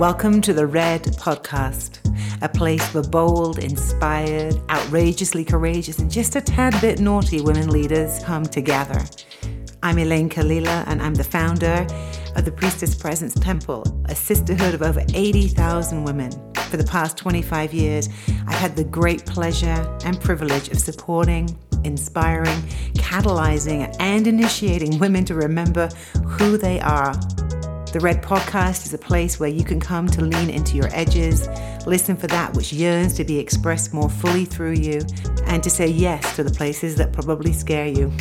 Welcome to the Red Podcast, a place where bold, inspired, outrageously courageous, and just a tad bit naughty women leaders come together. I'm Elayne Kalila, and I'm the founder of the Priestess Presence Temple, a sisterhood of over 80,000 women. For the past 25 years, I've had the great pleasure and privilege of supporting, inspiring, catalyzing, and initiating women to remember who they are the Red Podcast is a place where you can come to lean into your edges, listen for that which yearns to be expressed more fully through you, and to say yes to the places that probably scare you.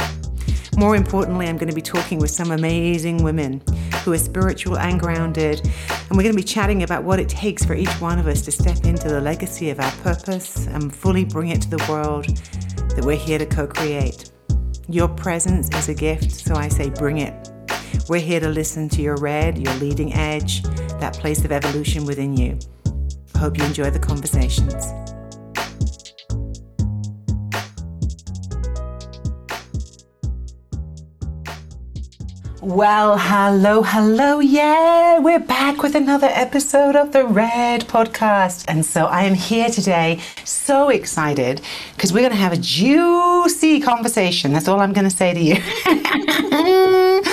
More importantly, I'm going to be talking with some amazing women who are spiritual and grounded, and we're going to be chatting about what it takes for each one of us to step into the legacy of our purpose and fully bring it to the world that we're here to co create. Your presence is a gift, so I say bring it. We're here to listen to your red, your leading edge, that place of evolution within you. Hope you enjoy the conversations. Well, hello, hello. Yeah, we're back with another episode of the Red Podcast. And so I am here today, so excited because we're going to have a juicy conversation. That's all I'm going to say to you.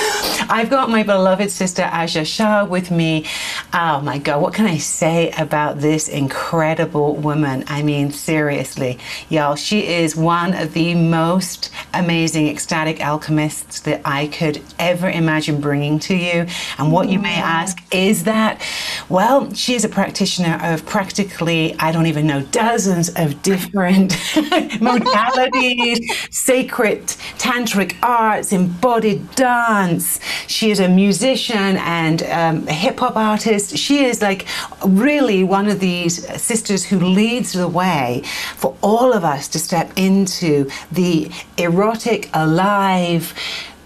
I've got my beloved sister Aja Shah with me. Oh my God, what can I say about this incredible woman? I mean, seriously, y'all, she is one of the most amazing ecstatic alchemists that I could ever imagine bringing to you. And what you may ask is that, well, she is a practitioner of practically, I don't even know, dozens of different modalities, sacred tantric arts, embodied dance, she is a musician and um, a hip hop artist. She is like really one of these sisters who leads the way for all of us to step into the erotic, alive,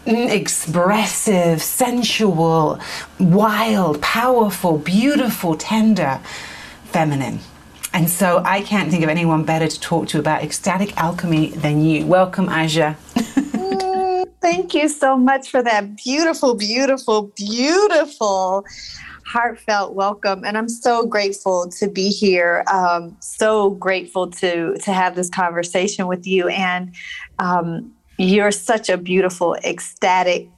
expressive, sensual, wild, powerful, beautiful, tender feminine. And so I can't think of anyone better to talk to about ecstatic alchemy than you. Welcome, Aja. Thank you so much for that beautiful, beautiful, beautiful heartfelt welcome and i'm so grateful to be here um, so grateful to to have this conversation with you and um, you're such a beautiful ecstatic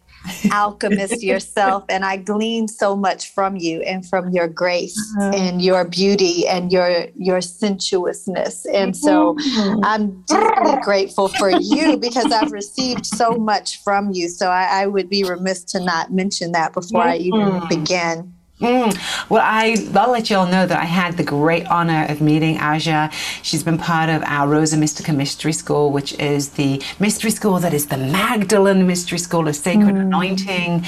alchemist yourself and i glean so much from you and from your grace uh-huh. and your beauty and your your sensuousness and so mm-hmm. i'm deeply grateful for you because i've received so much from you so I, I would be remiss to not mention that before i even mm-hmm. begin Mm. Well, I, will let you all know that I had the great honor of meeting Aja. She's been part of our Rosa Mystica Mystery School, which is the mystery school that is the Magdalene Mystery School of Sacred mm. Anointing.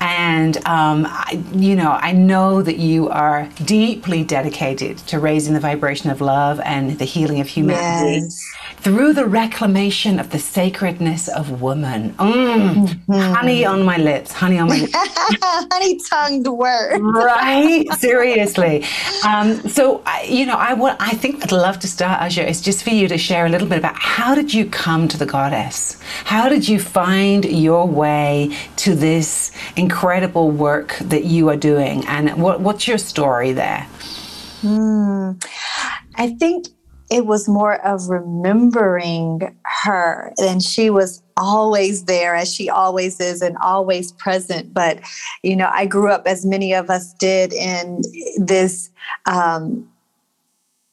And, um, I, you know, I know that you are deeply dedicated to raising the vibration of love and the healing of humanity. Yes through the reclamation of the sacredness of woman. Mm, mm-hmm. Honey on my lips, honey on my lips. honey tongued word. Right? Seriously. Um, so, you know, I, what I think I'd love to start, Aja, is just for you to share a little bit about how did you come to the goddess? How did you find your way to this incredible work that you are doing? And what, what's your story there? Mm, I think it was more of remembering her and she was always there as she always is and always present but you know i grew up as many of us did in this um,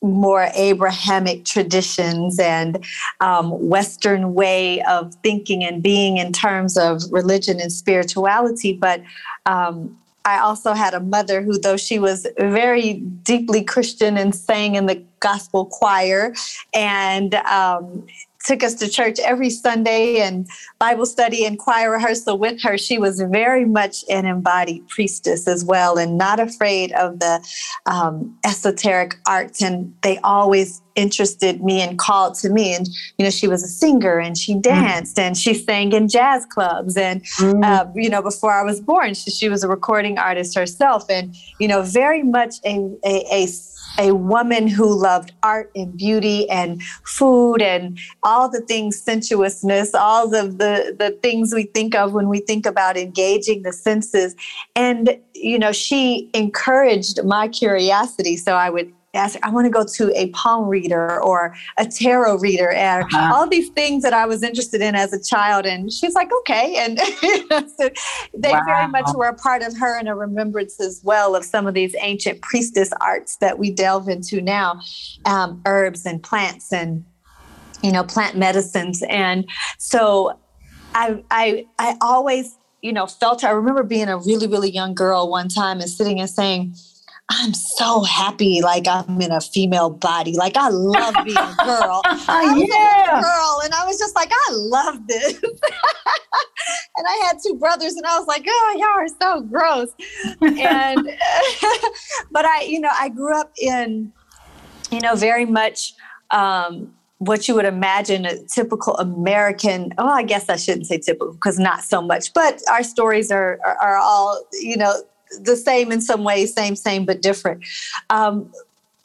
more Abrahamic traditions and um, Western way of thinking and being in terms of religion and spirituality. But um, I also had a mother who, though she was very deeply Christian and sang in the gospel choir. And um, took us to church every Sunday and Bible study and choir rehearsal with her. She was very much an embodied priestess as well and not afraid of the um, esoteric arts. And they always interested me and called to me. And, you know, she was a singer and she mm. danced mm. and she sang in jazz clubs. And, mm. uh, you know, before I was born, she, she, was a recording artist herself and, you know, very much a, a, a a woman who loved art and beauty and food and all the things sensuousness all of the the things we think of when we think about engaging the senses. And you know she encouraged my curiosity. So i would ask I want to go to a palm reader or a tarot reader and uh-huh. all these things that I was interested in as a child. And she's like, okay. And so they wow. very much were a part of her and a remembrance as well of some of these ancient priestess arts that we delve into now, um, herbs and plants and, you know, plant medicines. And so I, I, I always, you know, felt, I remember being a really, really young girl one time and sitting and saying, I'm so happy, like I'm in a female body. Like I love being a girl. I was yeah. a girl, and I was just like, I love this. and I had two brothers, and I was like, oh, y'all are so gross. and but I, you know, I grew up in, you know, very much um, what you would imagine a typical American. Oh, I guess I shouldn't say typical because not so much, but our stories are, are, are all, you know the same in some ways, same, same, but different. Um,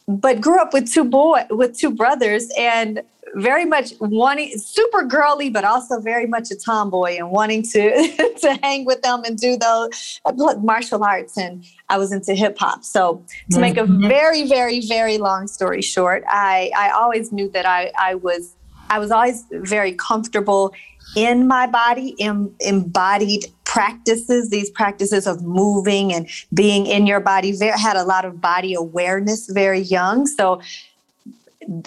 but grew up with two boy with two brothers and very much wanting super girly but also very much a tomboy and wanting to to hang with them and do those martial arts and I was into hip hop so to make a mm-hmm. very very very long story short I I always knew that I I was I was always very comfortable in my body, em, embodied practices, these practices of moving and being in your body, had a lot of body awareness very young. So,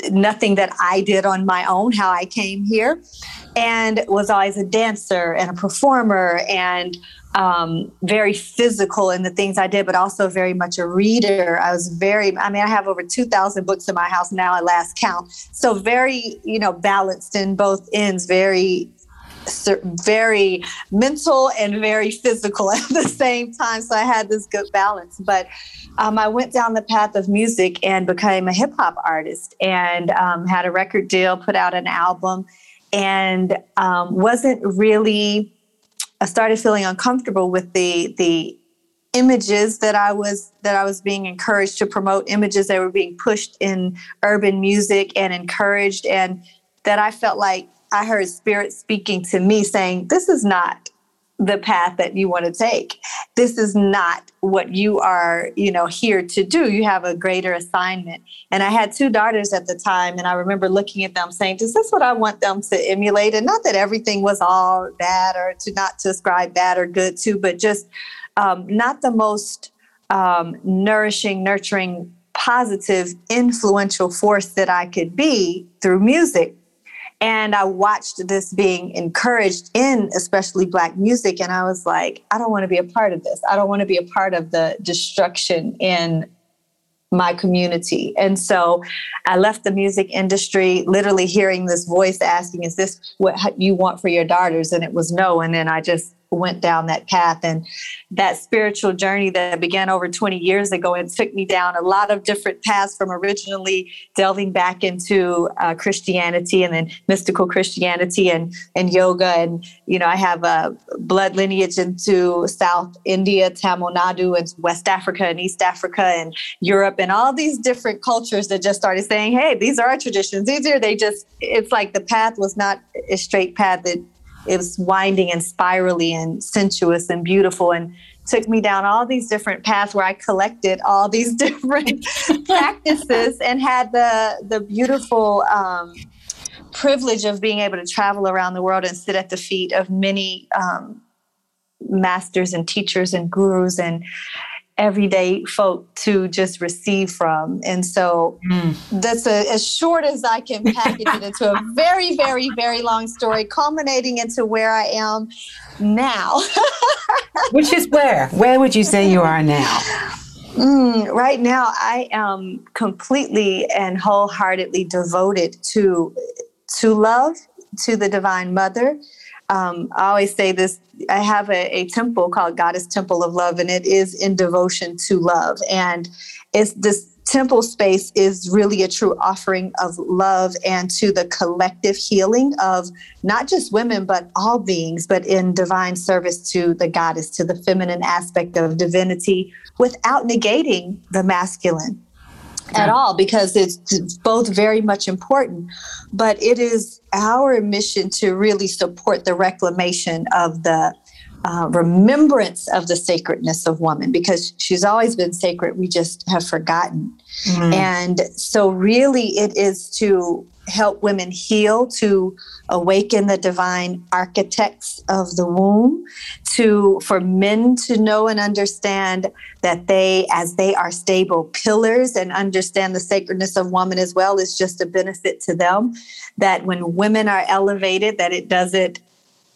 nothing that I did on my own, how I came here, and was always a dancer and a performer and um, very physical in the things I did, but also very much a reader. I was very, I mean, I have over 2,000 books in my house now at last count. So very, you know, balanced in both ends, very very mental and very physical at the same time. So I had this good balance. But um, I went down the path of music and became a hip hop artist and um, had a record deal, put out an album, and um, wasn't really. I started feeling uncomfortable with the the images that I was that I was being encouraged to promote images that were being pushed in urban music and encouraged and that I felt like I heard spirit speaking to me saying, This is not the path that you want to take. This is not what you are, you know, here to do. You have a greater assignment. And I had two daughters at the time, and I remember looking at them saying, "Is this what I want them to emulate?" And not that everything was all bad, or to not to ascribe bad or good to, but just um, not the most um, nourishing, nurturing, positive, influential force that I could be through music and I watched this being encouraged in especially Black music. And I was like, I don't want to be a part of this. I don't want to be a part of the destruction in my community. And so I left the music industry, literally hearing this voice asking, Is this what you want for your daughters? And it was no. And then I just went down that path and that spiritual journey that began over 20 years ago and took me down a lot of different paths from originally delving back into uh, Christianity and then mystical Christianity and, and yoga. And, you know, I have a blood lineage into South India, Tamil Nadu, and West Africa and East Africa and Europe and all these different cultures that just started saying, hey, these are our traditions. These are, they just, it's like the path was not a straight path that it was winding and spirally and sensuous and beautiful and took me down all these different paths where I collected all these different practices and had the the beautiful um, privilege of being able to travel around the world and sit at the feet of many um, masters and teachers and gurus and everyday folk to just receive from. And so mm. that's a, as short as I can package it into a very, very, very long story, culminating into where I am now. Which is where? Where would you say you are now? Mm, right now, I am completely and wholeheartedly devoted to to love, to the Divine Mother, um, I always say this I have a, a, temple called Goddess Temple of Love, and it is in devotion to love. And it's this temple space is really a true offering of love and to the collective healing of not just women, but all beings, but in divine service to the goddess, to the feminine aspect of divinity without negating the masculine. At all because it's both very much important but it is our mission to really support the reclamation of the uh, remembrance of the sacredness of woman because she's always been sacred. We just have forgotten. Mm-hmm. and so really it is to help women heal, to awaken the divine architects of the womb, to for men to know and understand that they, as they are stable pillars and understand the sacredness of woman as well, is just a benefit to them. That when women are elevated, that it doesn't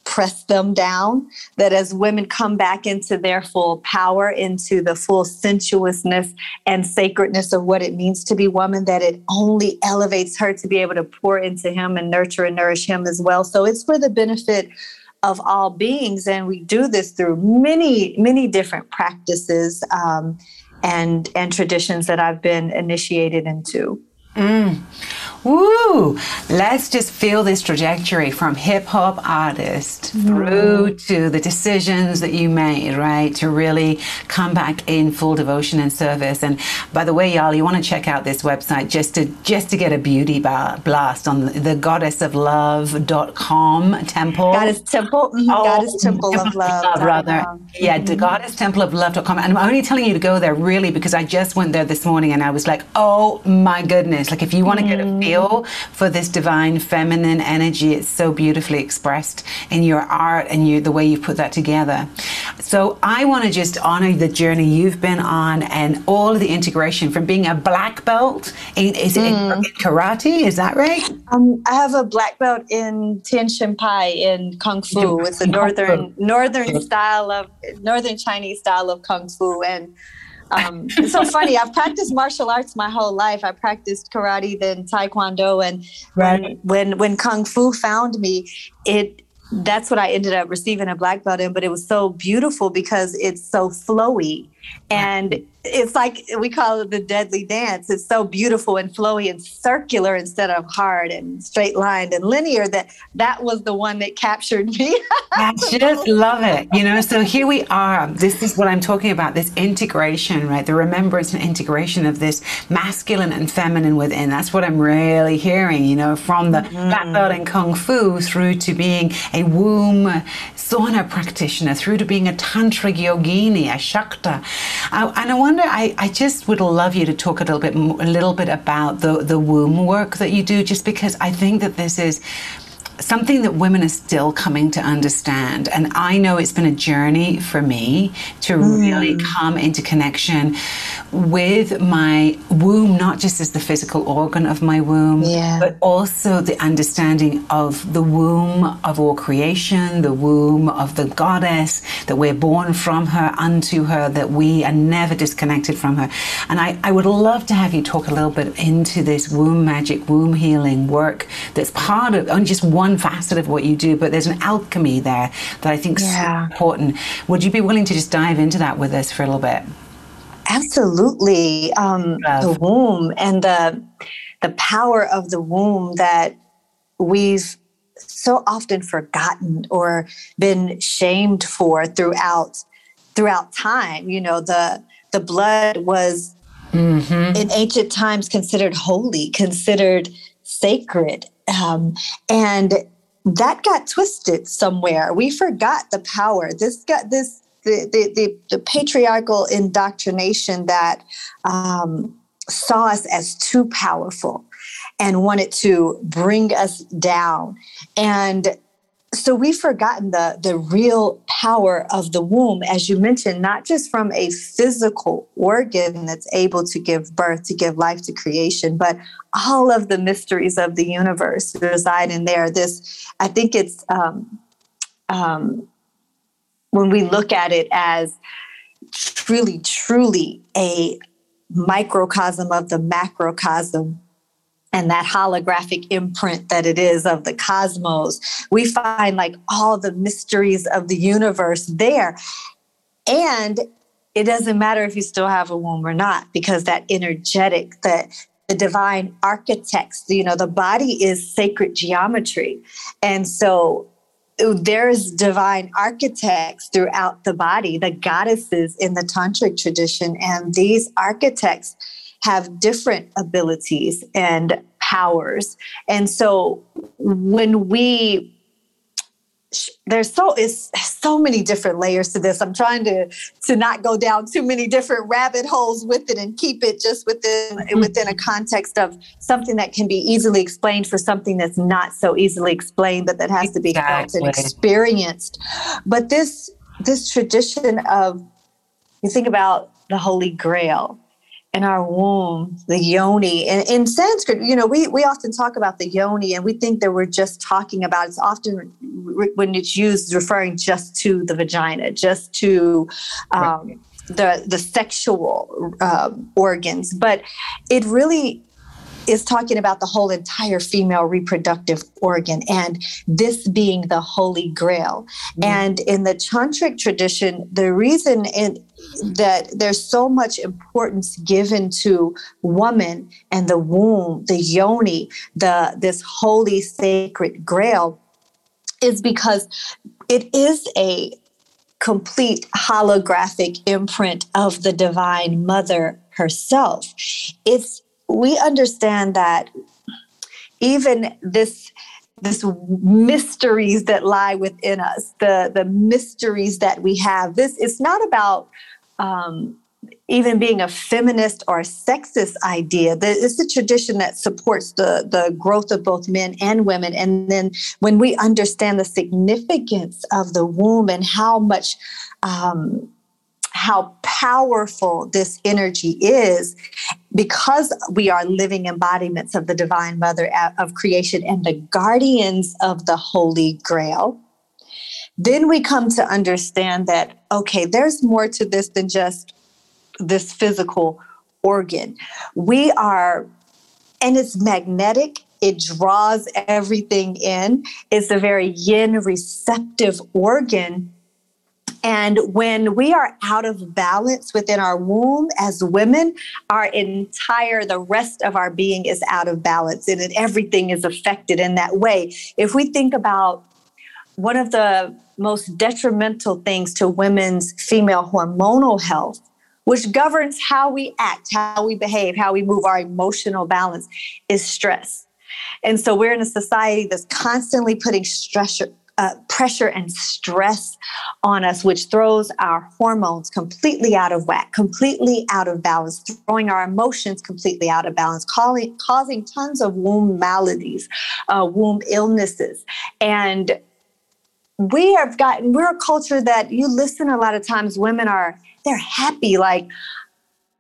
press them down. That as women come back into their full power, into the full sensuousness and sacredness of what it means to be woman, that it only elevates her to be able to pour into him and nurture and nourish him as well. So it's for the benefit of all beings. And we do this through many, many different practices um, and, and traditions that I've been initiated into. Mm. Woo! Let's just feel this trajectory from hip hop artist mm. through to the decisions that you made, right? To really come back in full devotion and service. And by the way, y'all, you want to check out this website just to just to get a beauty blast on the, the goddessoflove.com temple. Goddess Temple. Mm-hmm. Oh, Goddess Temple, of Love. love rather. Mm-hmm. Yeah, the goddess temple of love.com. And I'm only telling you to go there really because I just went there this morning and I was like, oh my goodness. Like if you want to get a mm. feel for this divine feminine energy, it's so beautifully expressed in your art and you, the way you put that together. So I want to just honor the journey you've been on and all of the integration from being a black belt. In, is mm. it in, karate? Is that right? Um, I have a black belt in Tian Shan Pai in Kung Fu. It's a northern northern style of northern Chinese style of Kung Fu and um, it's so funny. I've practiced martial arts my whole life. I practiced karate, then taekwondo, and right. when, when when kung fu found me, it that's what I ended up receiving a black belt in. But it was so beautiful because it's so flowy and it's like we call it the deadly dance. It's so beautiful and flowy and circular instead of hard and straight lined and linear that that was the one that captured me. I just love it. You know, so here we are. This is what I'm talking about this integration, right? The remembrance and integration of this masculine and feminine within. That's what I'm really hearing, you know, from the mm-hmm. black belt in Kung Fu through to being a womb sauna practitioner, through to being a tantric yogini, a shakta. Uh, and I wonder, I, I just would love you to talk a little bit, a little bit about the, the womb work that you do, just because I think that this is something that women are still coming to understand. And I know it's been a journey for me to mm. really come into connection with my womb, not just as the physical organ of my womb, yeah. but also the understanding of the womb of all creation, the womb of the goddess, that we're born from her, unto her, that we are never disconnected from her. And I, I would love to have you talk a little bit into this womb magic, womb healing work that's part of only just one facet of what you do, but there's an alchemy there that I think is yeah. so important. Would you be willing to just dive into that with us for a little bit? Absolutely. Um, the womb and the the power of the womb that we've so often forgotten or been shamed for throughout throughout time. You know, the the blood was mm-hmm. in ancient times considered holy, considered sacred. Um, and that got twisted somewhere. We forgot the power. This got this the the, the, the patriarchal indoctrination that um, saw us as too powerful and wanted to bring us down. And so we've forgotten the the real power of the womb as you mentioned not just from a physical organ that's able to give birth to give life to creation but all of the mysteries of the universe reside in there. This i think it's um, um, when we look at it as truly truly a microcosm of the macrocosm and that holographic imprint that it is of the cosmos. We find like all the mysteries of the universe there. And it doesn't matter if you still have a womb or not, because that energetic, that the divine architects, you know, the body is sacred geometry. And so there's divine architects throughout the body, the goddesses in the tantric tradition. And these architects have different abilities and powers. And so when we there's so is so many different layers to this. I'm trying to to not go down too many different rabbit holes with it and keep it just within mm-hmm. within a context of something that can be easily explained for something that's not so easily explained, but that has to be felt and experienced. But this this tradition of you think about the Holy Grail in our womb, the yoni. And in Sanskrit, you know, we, we often talk about the yoni and we think that we're just talking about it's often when it's used referring just to the vagina, just to um, the the sexual um, organs, but it really is talking about the whole entire female reproductive organ and this being the holy grail. Mm-hmm. And in the tantric tradition, the reason it, that there's so much importance given to woman and the womb, the yoni, the this holy sacred grail is because it is a complete holographic imprint of the divine mother herself. It's we understand that even this this mysteries that lie within us the the mysteries that we have this it's not about um, even being a feminist or a sexist idea. It's a tradition that supports the, the growth of both men and women. And then when we understand the significance of the womb and how much um, how powerful this energy is because we are living embodiments of the divine mother of creation and the guardians of the holy grail then we come to understand that okay there's more to this than just this physical organ we are and it's magnetic it draws everything in it's a very yin receptive organ and when we are out of balance within our womb as women, our entire, the rest of our being is out of balance and everything is affected in that way. If we think about one of the most detrimental things to women's female hormonal health, which governs how we act, how we behave, how we move, our emotional balance, is stress. And so we're in a society that's constantly putting uh, pressure and stress on us, which throws our hormones completely out of whack, completely out of balance, throwing our emotions completely out of balance, calling, causing tons of womb maladies, uh, womb illnesses. And we have gotten, we're a culture that you listen a lot of times, women are, they're happy, like,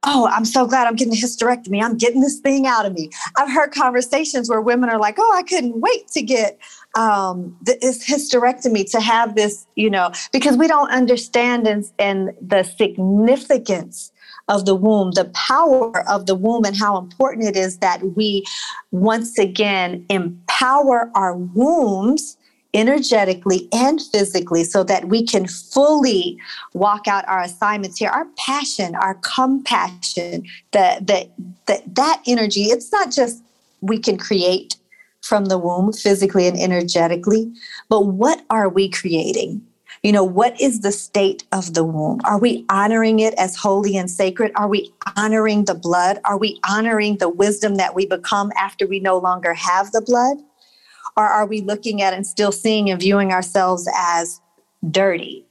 oh, I'm so glad I'm getting a hysterectomy. I'm getting this thing out of me. I've heard conversations where women are like, oh, I couldn't wait to get um, this hysterectomy to have this, you know, because we don't understand and, and the significance of the womb, the power of the womb, and how important it is that we once again empower our wombs energetically and physically so that we can fully walk out our assignments here. Our passion our compassion that that that that energy it's not just we can create from the womb physically and energetically but what are we creating? You know what is the state of the womb? Are we honoring it as holy and sacred? Are we honoring the blood? Are we honoring the wisdom that we become after we no longer have the blood or are we looking at and still seeing and viewing ourselves as dirty,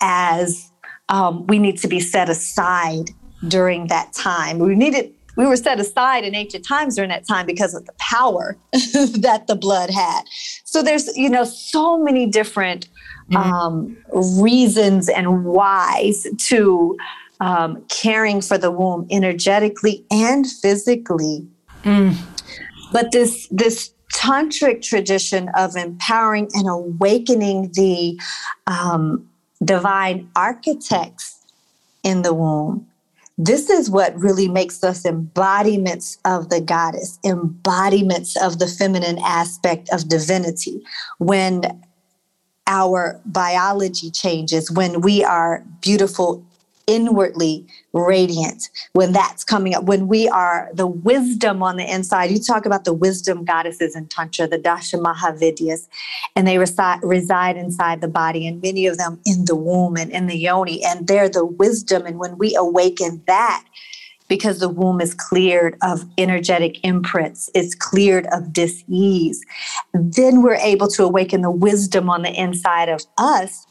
as um, we need to be set aside during that time? We needed we were set aside in ancient times during that time because of the power that the blood had. So there's, you know, so many different mm-hmm. um, reasons and whys to um, caring for the womb energetically and physically. Mm. But this this tantric tradition of empowering and awakening the um, divine architects in the womb. This is what really makes us embodiments of the goddess, embodiments of the feminine aspect of divinity. When our biology changes, when we are beautiful inwardly radiant when that's coming up when we are the wisdom on the inside you talk about the wisdom goddesses in tantra the dasha mahavidyas and they reside, reside inside the body and many of them in the womb and in the yoni and they're the wisdom and when we awaken that because the womb is cleared of energetic imprints, it's cleared of dis-ease. Then we're able to awaken the wisdom on the inside of us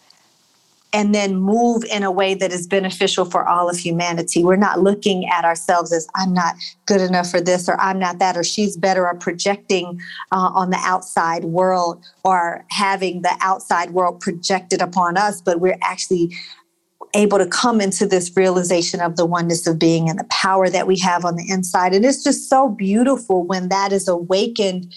and then move in a way that is beneficial for all of humanity. We're not looking at ourselves as I'm not good enough for this, or I'm not that, or she's better, or projecting uh, on the outside world, or having the outside world projected upon us, but we're actually able to come into this realization of the oneness of being and the power that we have on the inside. And it's just so beautiful when that is awakened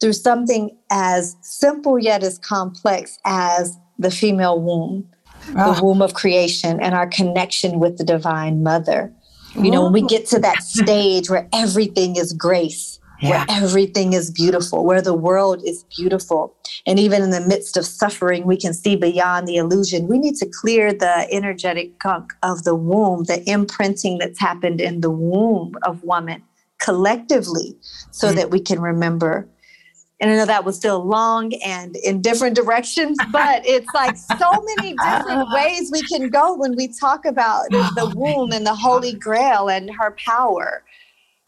through something as simple yet as complex as the female womb oh. the womb of creation and our connection with the divine mother. You know, when we get to that stage where everything is grace, yeah. where everything is beautiful, where the world is beautiful. And even in the midst of suffering, we can see beyond the illusion. We need to clear the energetic gunk of the womb, the imprinting that's happened in the womb of woman collectively, so mm. that we can remember and I know that was still long and in different directions, but it's like so many different ways we can go when we talk about the womb and the Holy Grail and her power.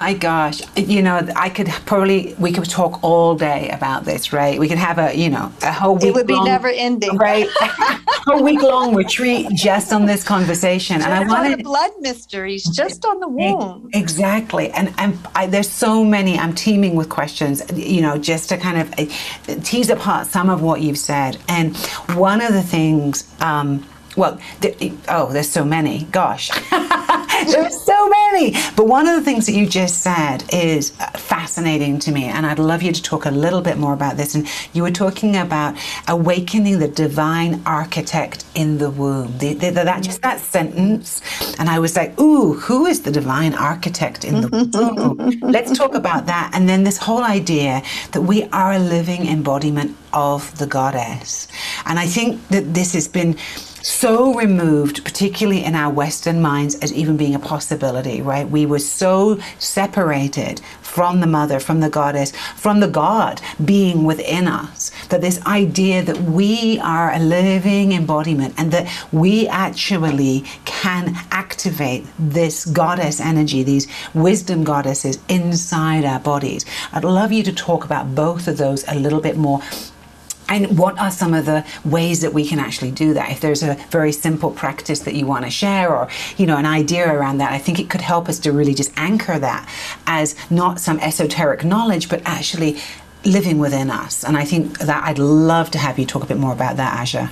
My gosh, you know, I could probably we could talk all day about this, right? We could have a, you know, a whole week. It would be long, never ending, right? a week long retreat just on this conversation, just and I wanted the blood mysteries just on the womb. Exactly, and and I, there's so many. I'm teeming with questions, you know, just to kind of uh, tease apart some of what you've said. And one of the things. Um, well, th- oh, there's so many. Gosh. There's so many. But one of the things that you just said is uh, fascinating to me, and I'd love you to talk a little bit more about this. And you were talking about awakening the divine architect in the womb. The, the, the, that just that sentence, and I was like, "Ooh, who is the divine architect in the womb?" Let's talk about that. And then this whole idea that we are a living embodiment of the goddess, and I think that this has been so removed, particularly in our Western minds, as even being a possibility, right? We were so separated from the mother, from the goddess, from the God being within us, that this idea that we are a living embodiment and that we actually can activate this goddess energy, these wisdom goddesses inside our bodies. I'd love you to talk about both of those a little bit more and what are some of the ways that we can actually do that? If there's a very simple practice that you want to share or you know an idea around that i think it could help us to really just anchor that as not some esoteric knowledge but actually living within us. And i think that i'd love to have you talk a bit more about that Aja.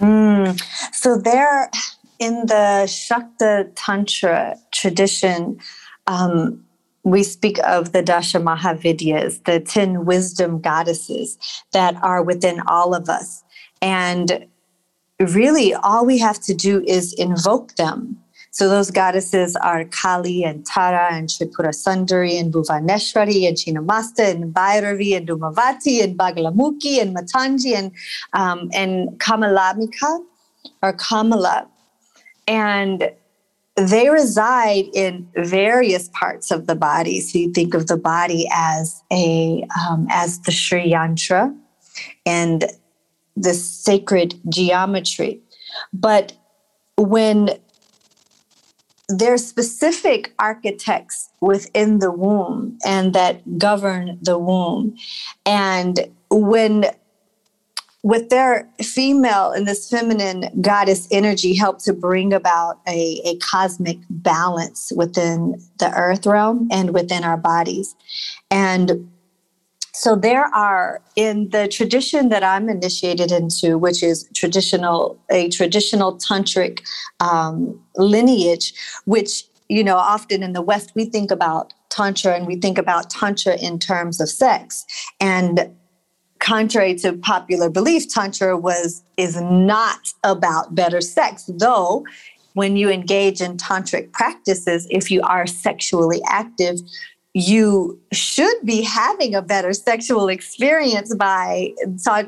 Mm. so there in the shakta tantra tradition um, we speak of the Dasha Mahavidyas, the 10 wisdom goddesses that are within all of us. And really, all we have to do is invoke them. So those goddesses are Kali and Tara and Tripura Sundari and Bhuvaneshwari and Chinnamasta and Bhairavi and Dhumavati and Bagalamukhi and Matangi and, um, and Kamalatmika or Kamala. And they reside in various parts of the body. So you think of the body as a um, as the Sri Yantra and the sacred geometry. But when there's specific architects within the womb and that govern the womb. And when with their female and this feminine goddess energy help to bring about a, a cosmic balance within the earth realm and within our bodies. And so there are in the tradition that I'm initiated into, which is traditional, a traditional tantric um, lineage, which you know often in the West we think about tantra and we think about tantra in terms of sex, and contrary to popular belief, tantra was is not about better sex, though when you engage in tantric practices, if you are sexually active, you should be having a better sexual experience by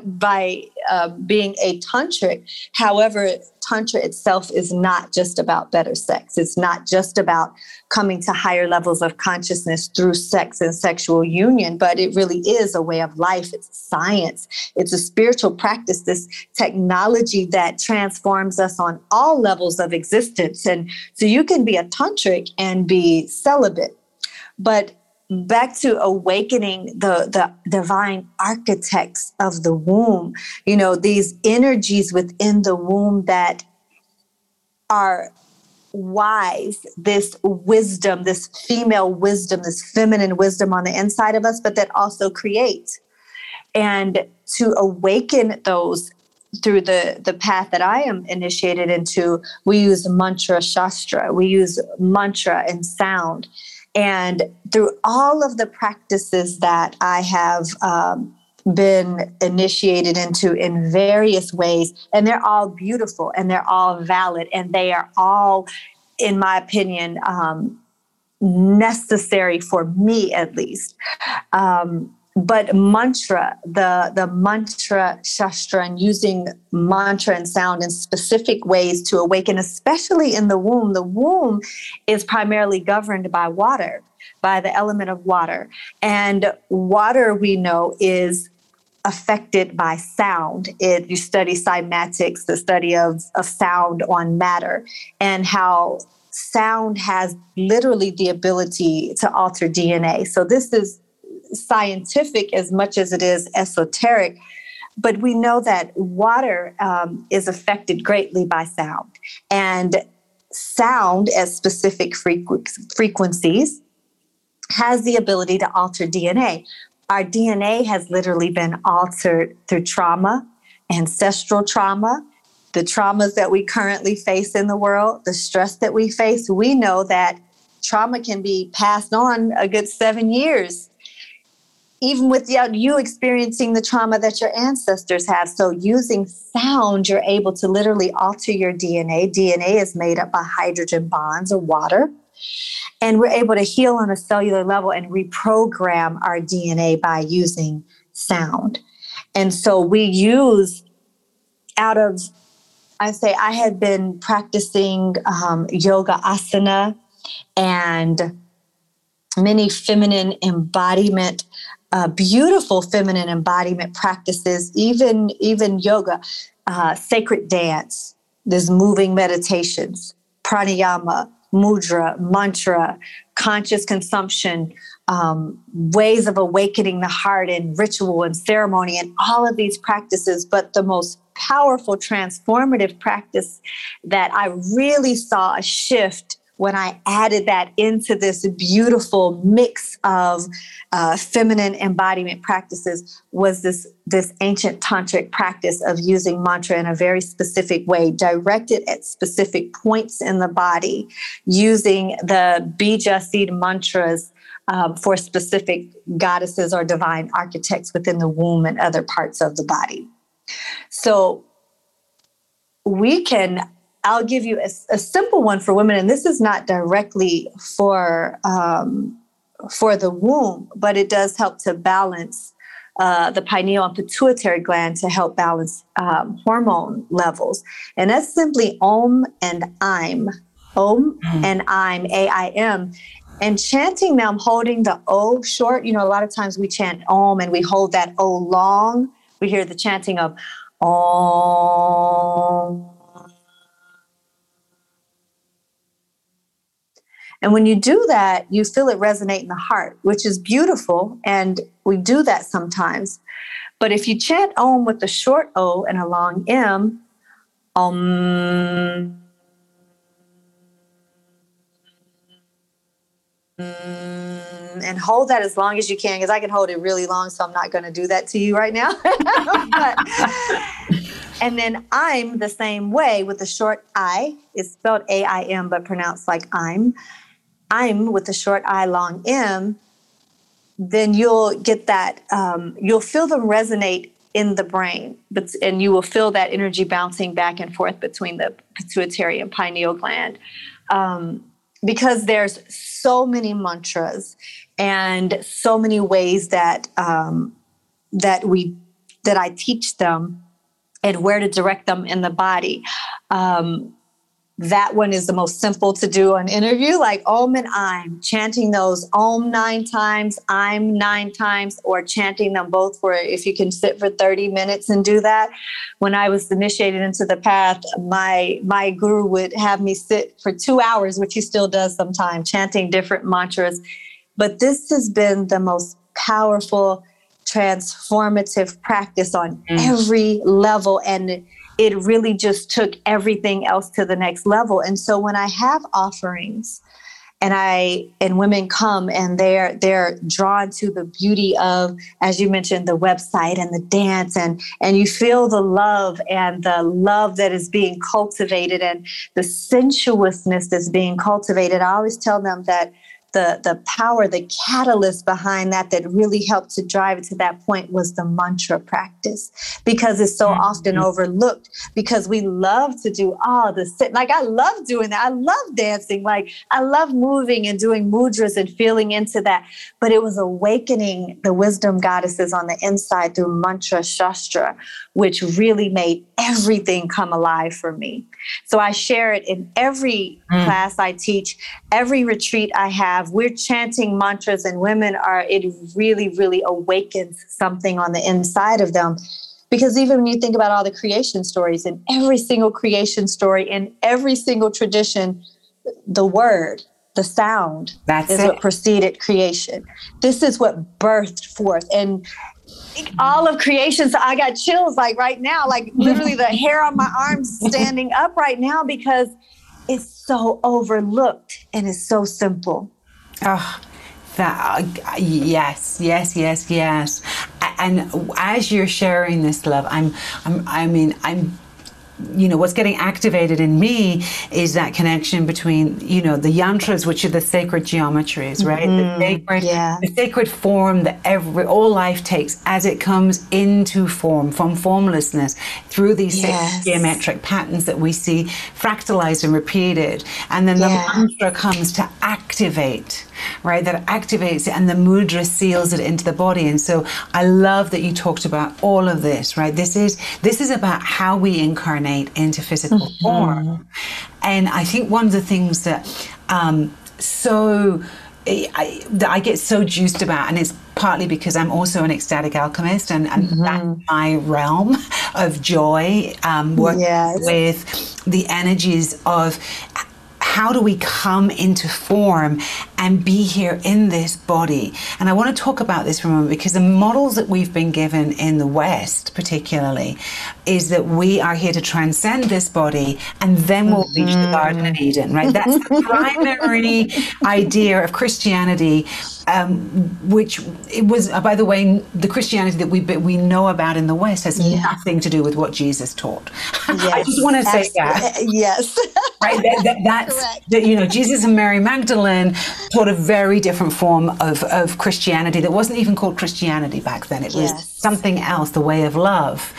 by uh, being a tantric. However, tantra itself is not just about better sex. It's not just about coming to higher levels of consciousness through sex and sexual union, but it really is a way of life. It's science. It's a spiritual practice. This technology that transforms us on all levels of existence. And so you can be a tantric and be celibate but back to awakening the the divine architects of the womb you know these energies within the womb that are wise this wisdom this female wisdom this feminine wisdom on the inside of us but that also creates. And to awaken those through the the path that I am initiated into, we use mantra shastra, we use mantra and sound, and through all of the practices that I have um, been initiated into in various ways, and they're all beautiful and they're all valid and they are all, in my opinion, um, necessary for me at least. Um, but mantra the the mantra shastra and using mantra and sound in specific ways to awaken especially in the womb. The womb is primarily governed by water by the element of water. And water we know is affected by sound. It you study cymatics the study of, of sound on matter and how sound has literally the ability to alter dna so this is scientific as much as it is esoteric. But we know that water um, is affected greatly by sound, and sound at specific frequ- frequencies has the ability to alter DNA. Our DNA has literally been altered through trauma, ancestral trauma, the traumas that we currently face in the world, the stress that we face. We know that trauma can be passed on a good seven years even without you experiencing the trauma that your ancestors have. So, using sound, you're able to literally alter your DNA. DNA is made up by hydrogen bonds or water. And we're able to heal on a cellular level and reprogram our DNA by using sound. And so, we use out of, I say, I had been practicing um, yoga asana and many feminine embodiment uh, beautiful feminine embodiment practices, even even yoga, uh, sacred dance, there's moving meditations, pranayama, mudra, mantra, conscious consumption, um, ways of awakening the heart, and ritual and ceremony, and all of these practices. But the most powerful, transformative practice that I really saw a shift when I added that into this beautiful mix of uh, feminine embodiment practices was this this ancient tantric practice of using mantra in a very specific way, directed at specific points in the body, using the bija seed mantras. Um, for specific goddesses or divine architects within the womb and other parts of the body. So we can I'll give you a, a, simple one for women, and this is not directly for um, for the womb, but it does help to balance uh, the pineal and pituitary gland to help balance um, hormone levels, and that's simply Om and I'm, Om mm. and I'm, A I M. And chanting them, holding the O short. You know, a lot of times we chant Om and we hold that O long. We hear the chanting of Om. And when you do that, you feel it resonate in the heart, which is beautiful. And we do that sometimes. But if you chant Om with a short O and a long M, Om. And hold that as long as you can, because I can hold it really long, so I'm not going to do that to you right now. but, and then I'm the same way with the short I. It's spelled A I M, but pronounced like I'm. I'm with a short I, long M, then you'll get that, um, you'll feel them resonate in the brain, but, and you will feel that energy bouncing back and forth between the pituitary and pineal gland. Um, because there's so many mantras and so many ways that um, that we that I teach them and where to direct them in the body. Um, that one is the most simple to do on interview, like Om and I'm, chanting those Om nine times, I'm nine times, or chanting them both for if you can sit for 30 minutes and do that. When I was initiated into the path, my my guru would have me sit for two hours, which he still does sometimes, chanting different mantras. But this has been the most powerful, transformative practice on mm. every level. And it really just took everything else to the next level. And so when I have offerings and I and women come and they're they're drawn to the beauty of, as you mentioned, the website and the dance and and you feel the love and the love that is being cultivated and the sensuousness that's being cultivated. I always tell them that the the power, the catalyst behind that that really helped to drive it to that point was the mantra practice because it's so mm-hmm. often overlooked because we love to do all the sit like I love doing that. I love dancing. Like I love moving and doing mudras and feeling into that. But it was awakening the wisdom goddesses on the inside through mantra shastra, which really made everything come alive for me. So I share it in every mm. class I teach, every retreat I have. We're chanting mantras, and women are, it really, really awakens something on the inside of them. Because even when you think about all the creation stories, in every single creation story, in every single tradition, the word, the sound That's is it. what preceded creation. This is what birthed forth. And all of creation. So I got chills like right now, like literally the hair on my arms standing up right now because it's so overlooked and it's so simple. Oh, that uh, yes, yes, yes, yes. And as you're sharing this love, I'm, I'm, I mean, I'm you know what's getting activated in me is that connection between you know the yantras which are the sacred geometries right mm-hmm. the sacred yeah. the sacred form that every all life takes as it comes into form from formlessness through these yes. geometric patterns that we see fractalized and repeated and then yeah. the mantra comes to activate right? That activates it and the mudra seals it into the body. And so I love that you talked about all of this, right? This is this is about how we incarnate into physical mm-hmm. form. And I think one of the things that um, so I, I, get so juiced about, and it's partly because I'm also an ecstatic alchemist, and, and mm-hmm. that's my realm of joy, um, working yes. with the energies of how do we come into form and be here in this body? And I want to talk about this for a moment because the models that we've been given in the West, particularly, is that we are here to transcend this body and then we'll mm-hmm. reach the Garden of Eden, right? That's the primary idea of Christianity um, which it was, uh, by the way, the Christianity that we we know about in the West has yeah. nothing to do with what Jesus taught. Yes, I just want to say that. Yes. right. That, that, that's that, you know Jesus and Mary Magdalene taught a very different form of of Christianity that wasn't even called Christianity back then. It was yes. something else, the way of love.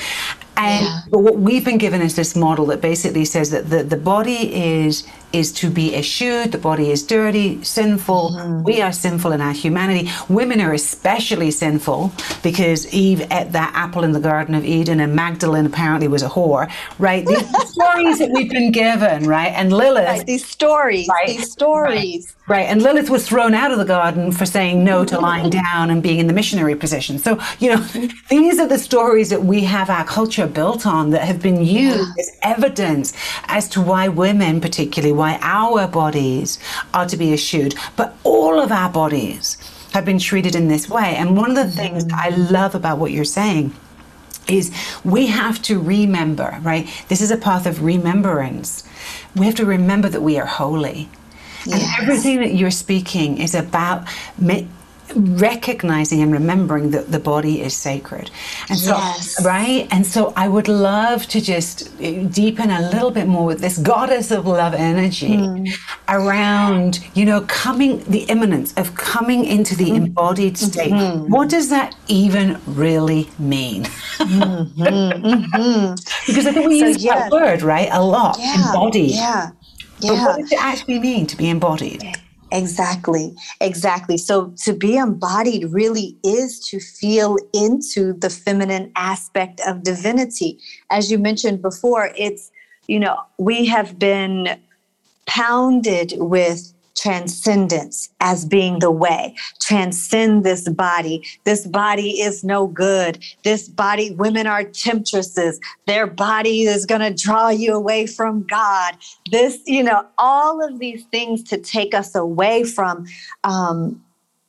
And yeah. but what we've been given is this model that basically says that the, the body is is to be eschewed. The body is dirty, sinful. Mm-hmm. We are sinful in our humanity. Women are especially sinful because Eve ate that apple in the Garden of Eden and Magdalene apparently was a whore, right? These stories that we've been given, right? And Lilith. Right, these stories, right? these stories. Right, right. And Lilith was thrown out of the garden for saying no to lying down and being in the missionary position. So, you know, these are the stories that we have our culture built on that have been used yeah. as evidence as to why women, particularly, why our bodies are to be eschewed, but all of our bodies have been treated in this way. And one of the things I mm. love about what you're saying is we have to remember, right? This is a path of remembrance. We have to remember that we are holy. Yes. And everything that you're speaking is about recognizing and remembering that the body is sacred. And so, yes. right? And so I would love to just deepen a little bit more with this goddess of love energy mm. around, you know, coming, the immanence of coming into the mm. embodied state. Mm-hmm. What does that even really mean? mm-hmm. Mm-hmm. because I think we so, use yeah. that word, right? A lot. Yeah. Embodied. Yeah. Yeah. But what does it actually mean to be embodied? Exactly, exactly. So to be embodied really is to feel into the feminine aspect of divinity. As you mentioned before, it's, you know, we have been pounded with transcendence as being the way. Transcend this body. This body is no good. This body, women are temptresses. Their body is going to draw you away from God. This, you know, all of these things to take us away from um,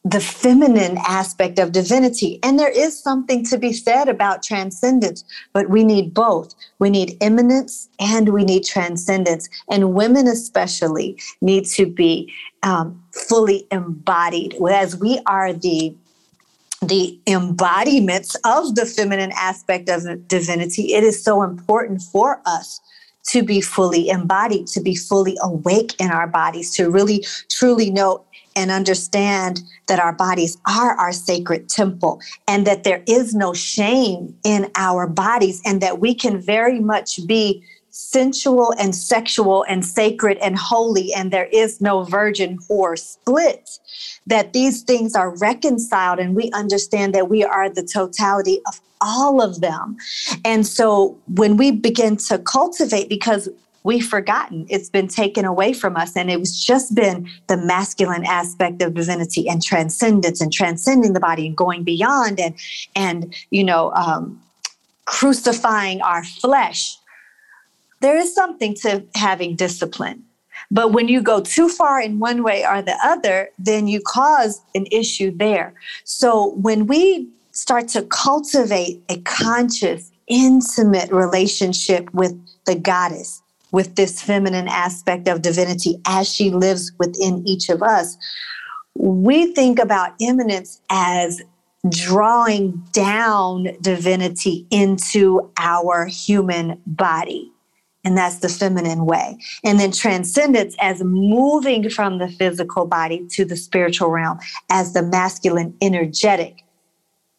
the feminine aspect of divinity. And there is something to be said about transcendence, but we need both. We need immanence and we need transcendence. And women, especially, need to be um, fully embodied, whereas we are the the embodiments of the feminine aspect of divinity, it is so important for us to be fully embodied, to be fully awake in our bodies, to really truly know and understand that our bodies are our sacred temple and that there is no shame in our bodies and that we can very much be sensual and sexual and sacred and holy and there is no virgin or split. That these things are reconciled and we understand that we are the totality of all of them. And so when we begin to cultivate because we've forgotten. It's been taken away from us. And it it's just been the masculine aspect of divinity and transcendence and transcending the body and going beyond and, and you know, um, crucifying our flesh. There is something to having discipline. But when you go too far in one way or the other, then you cause an issue there. So when we start to cultivate a conscious, intimate relationship with the goddess, with this feminine aspect of divinity as she lives within each of us. We think about immanence as drawing down divinity into our human body. And that's the feminine way. And then transcendence as moving from the physical body to the spiritual realm as the masculine energetic.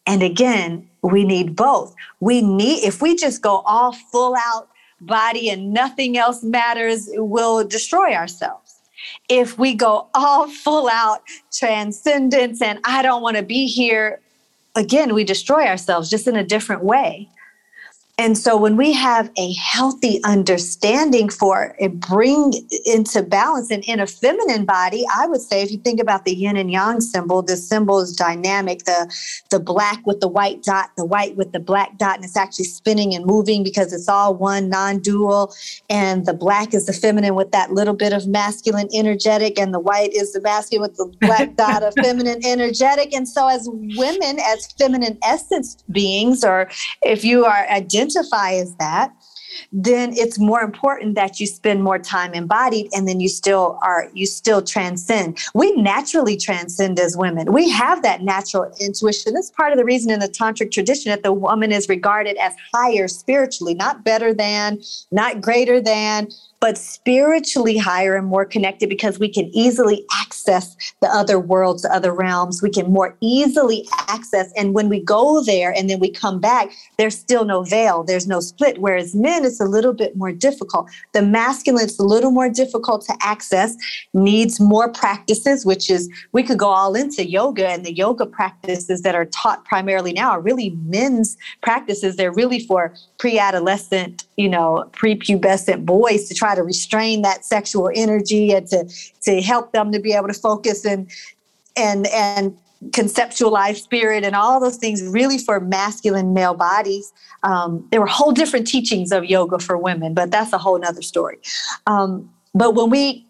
And again, we need both. We need, if we just go all full out body and nothing else matters, we'll destroy ourselves. If we go all full out transcendence and I don't want to be here, again, we destroy ourselves just in a different way. And so when we have a healthy understanding for it, bring into balance and in a feminine body, I would say if you think about the yin and yang symbol, the symbol is dynamic, the the black with the white dot, the white with the black dot, and it's actually spinning and moving because it's all one non-dual. And the black is the feminine with that little bit of masculine energetic, and the white is the masculine with the black dot of feminine energetic. And so as women, as feminine essence beings, or if you are identifying identify as that, then it's more important that you spend more time embodied and then you still are you still transcend. We naturally transcend as women. We have that natural intuition. That's part of the reason in the tantric tradition that the woman is regarded as higher spiritually not better than not greater than but spiritually higher and more connected because we can easily access the other worlds, the other realms. We can more easily access. And when we go there and then we come back, there's still no veil, there's no split. Whereas men, it's a little bit more difficult. The masculine, it's a little more difficult to access, needs more practices, which is we could go all into yoga and the yoga practices that are taught primarily now are really men's practices. They're really for pre adolescent, you know, prepubescent boys to try to restrain that sexual energy and to to help them to be able to focus and and and conceptualize spirit and all those things really for masculine male bodies. Um, there were whole different teachings of yoga for women but that's a whole nother story. Um, but when we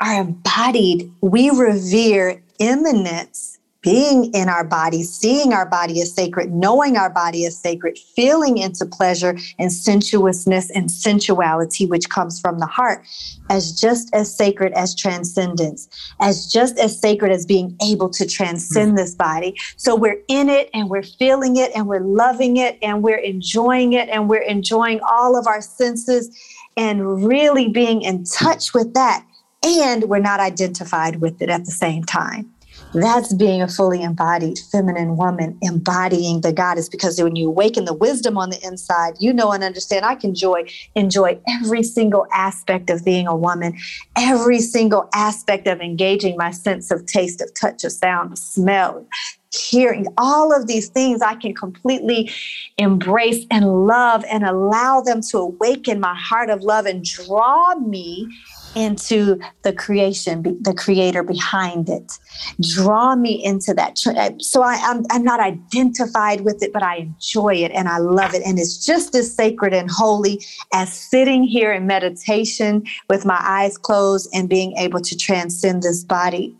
are embodied we revere immanence being in our body, seeing our body as sacred, knowing our body as sacred, feeling into pleasure and sensuousness and sensuality, which comes from the heart, as just as sacred as transcendence, as just as sacred as being able to transcend this body. So we're in it and we're feeling it and we're loving it and we're enjoying it and we're enjoying all of our senses and really being in touch with that. And we're not identified with it at the same time. That's being a fully embodied feminine woman, embodying the goddess. Because when you awaken the wisdom on the inside, you know and understand. I can enjoy enjoy every single aspect of being a woman, every single aspect of engaging my sense of taste, of touch, of sound, of smell, hearing all of these things i can completely embrace and love and allow them to awaken my heart of love and draw me into the creation, the creator behind it. Draw me into that. Uh, so I, am I'm, I'm not identified with it, but I enjoy it and I love it. And it's just as sacred and holy as sitting here in meditation with my eyes closed and being able to transcend this body.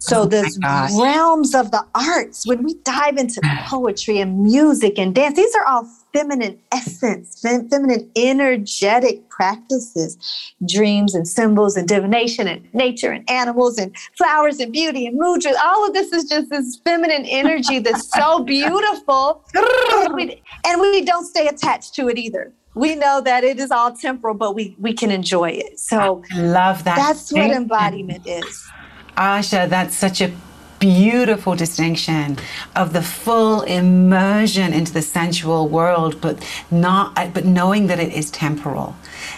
So oh the realms of the arts, when we dive into poetry and music and dance, these are all feminine essence, fem- feminine energetic practices, dreams and symbols and divination and nature and animals and flowers and beauty and mudras. All of this is just this feminine energy that's so beautiful. and, we, and we don't stay attached to it either. We know that it is all temporal, but we, we can enjoy it. So I love that. That's what embodiment is. Aja, that's such a beautiful distinction of the full immersion into the sensual world, but not but knowing that it is temporal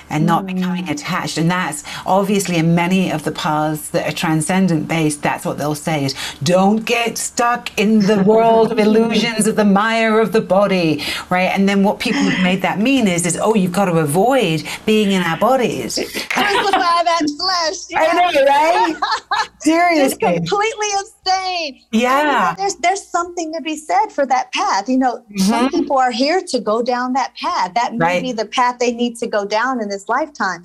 and not mm. becoming attached. And that's obviously in many of the paths that are transcendent based, that's what they'll say is don't get stuck in the world of illusions of the mire of the body, right? And then what people have made that mean is, is oh, you've got to avoid being in our bodies. Crucify that flesh. Yeah. I know, right? Seriously. Just completely abstain. Yeah. there's there's something to be said for that path. You know, mm-hmm. some people are here to go down that path. That may right. be the path they need to go down in this lifetime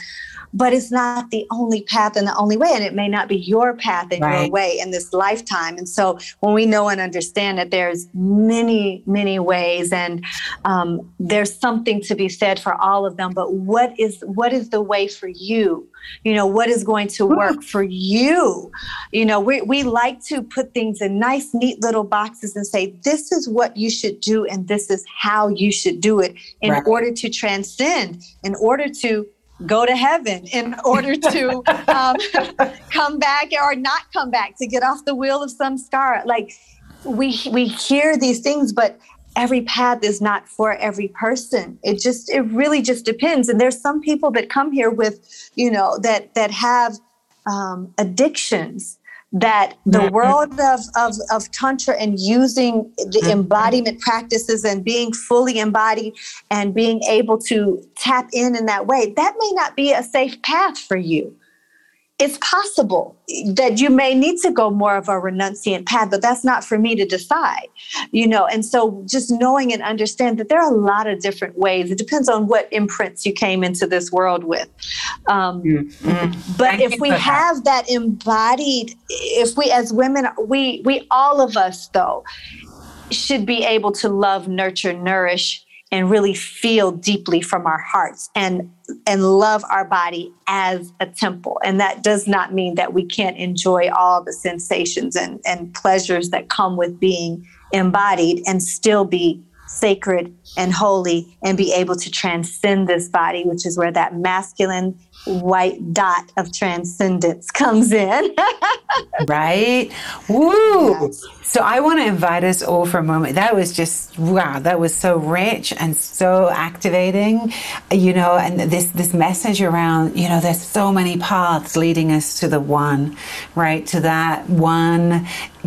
but it's not the only path and the only way and it may not be your path and right. your way in this lifetime and so when we know and understand that there's many many ways and um, there's something to be said for all of them but what is what is the way for you you know what is going to work for you. You know we, we like to put things in nice neat little boxes and say this is what you should do and this is how you should do it in right. order to transcend in order to go to heaven in order to um, come back or not come back to get off the wheel of samsara. Like we we hear these things but every path is not for every person it just it really just depends and there's some people that come here with you know that that have um, addictions that the mm-hmm. world of, of, of tantra and using the mm-hmm. embodiment practices and being fully embodied and being able to tap in in that way that may not be a safe path for you it's possible that you may need to go more of a renunciant path, but that's not for me to decide, you know. And so just knowing and understand that there are a lot of different ways. It depends on what imprints you came into this world with. Um, mm-hmm. But Thank if we have that. that embodied, if we as women, we we all of us though should be able to love, nurture, nourish and really feel deeply from our hearts and and love our body as a temple. And that does not mean that we can't enjoy all the sensations and, and pleasures that come with being embodied and still be sacred and holy and be able to transcend this body which is where that masculine white dot of transcendence comes in right woo yes. So I want to invite us all for a moment. That was just wow. That was so rich and so activating, you know. And this this message around, you know, there's so many paths leading us to the one, right? To that one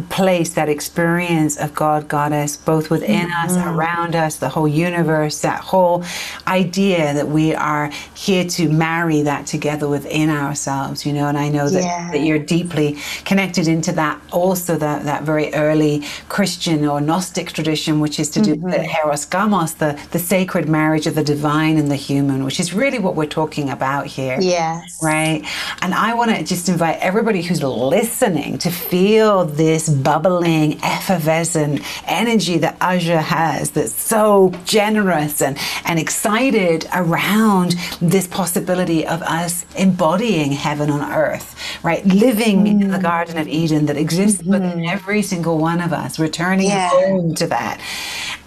place, that experience of God, Goddess, both within mm-hmm. us, around us, the whole universe. That whole idea that we are here to marry that together within ourselves, you know. And I know that, yeah. that you're deeply connected into that. Also, that that very early Christian or Gnostic tradition, which is to do mm-hmm. with Hieros Gamos, the, the sacred marriage of the divine and the human, which is really what we're talking about here. Yes. Right. And I want to just invite everybody who's listening to feel this bubbling, effervescent energy that Aja has that's so generous and, and excited around this possibility of us embodying heaven on earth, right? Living mm. in the Garden of Eden that exists mm-hmm. within every single one of us, returning yeah. home to that.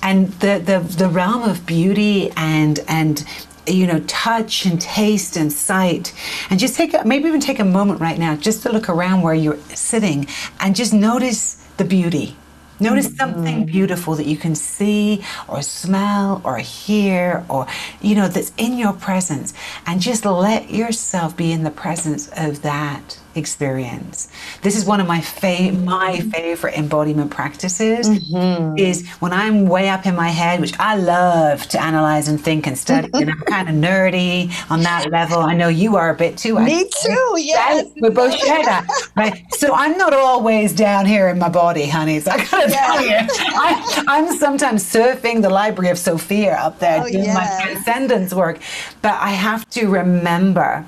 And the, the, the realm of beauty and, and you know, touch and taste and sight. And just take, a, maybe even take a moment right now just to look around where you're sitting and just notice the beauty. Notice mm-hmm. something beautiful that you can see or smell or hear or, you know, that's in your presence. And just let yourself be in the presence of that experience. This is one of my fa- my favorite embodiment practices mm-hmm. is when I'm way up in my head, which I love to analyze and think and study, and I'm kind of nerdy on that level. I know you are a bit too. Me too. Yes, we both share that, right? So I'm not always down here in my body, honey. So I gotta yeah. tell you, I, am sometimes surfing the library of Sophia up there oh, doing yes. my transcendence work, but I have to remember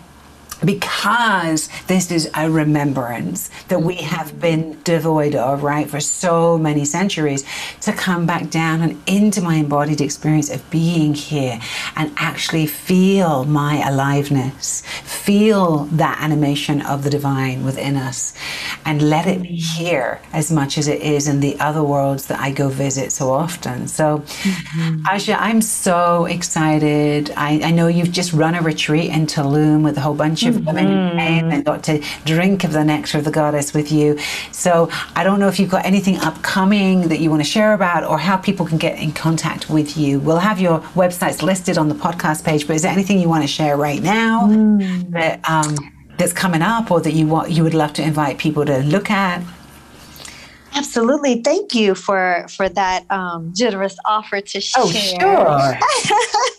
because this is a remembrance that we have been devoid of, right, for so many centuries, to come back down and into my embodied experience of being here and actually feel my aliveness, feel that animation of the divine within us, and let it be here as much as it is in the other worlds that I go visit so often. So, mm-hmm. Aja, I'm so excited. I, I know you've just run a retreat in Tulum with a whole bunch of mm-hmm. women mm. and got to drink of the nectar of the goddess with you. So I don't know if you've got anything upcoming that you want to share about or how people can get in contact with you. We'll have your websites listed on the podcast page, but is there anything you want to share right now mm. that um, that's coming up or that you want you would love to invite people to look at? Absolutely. Thank you for for that um, generous offer to oh, share. Oh, sure.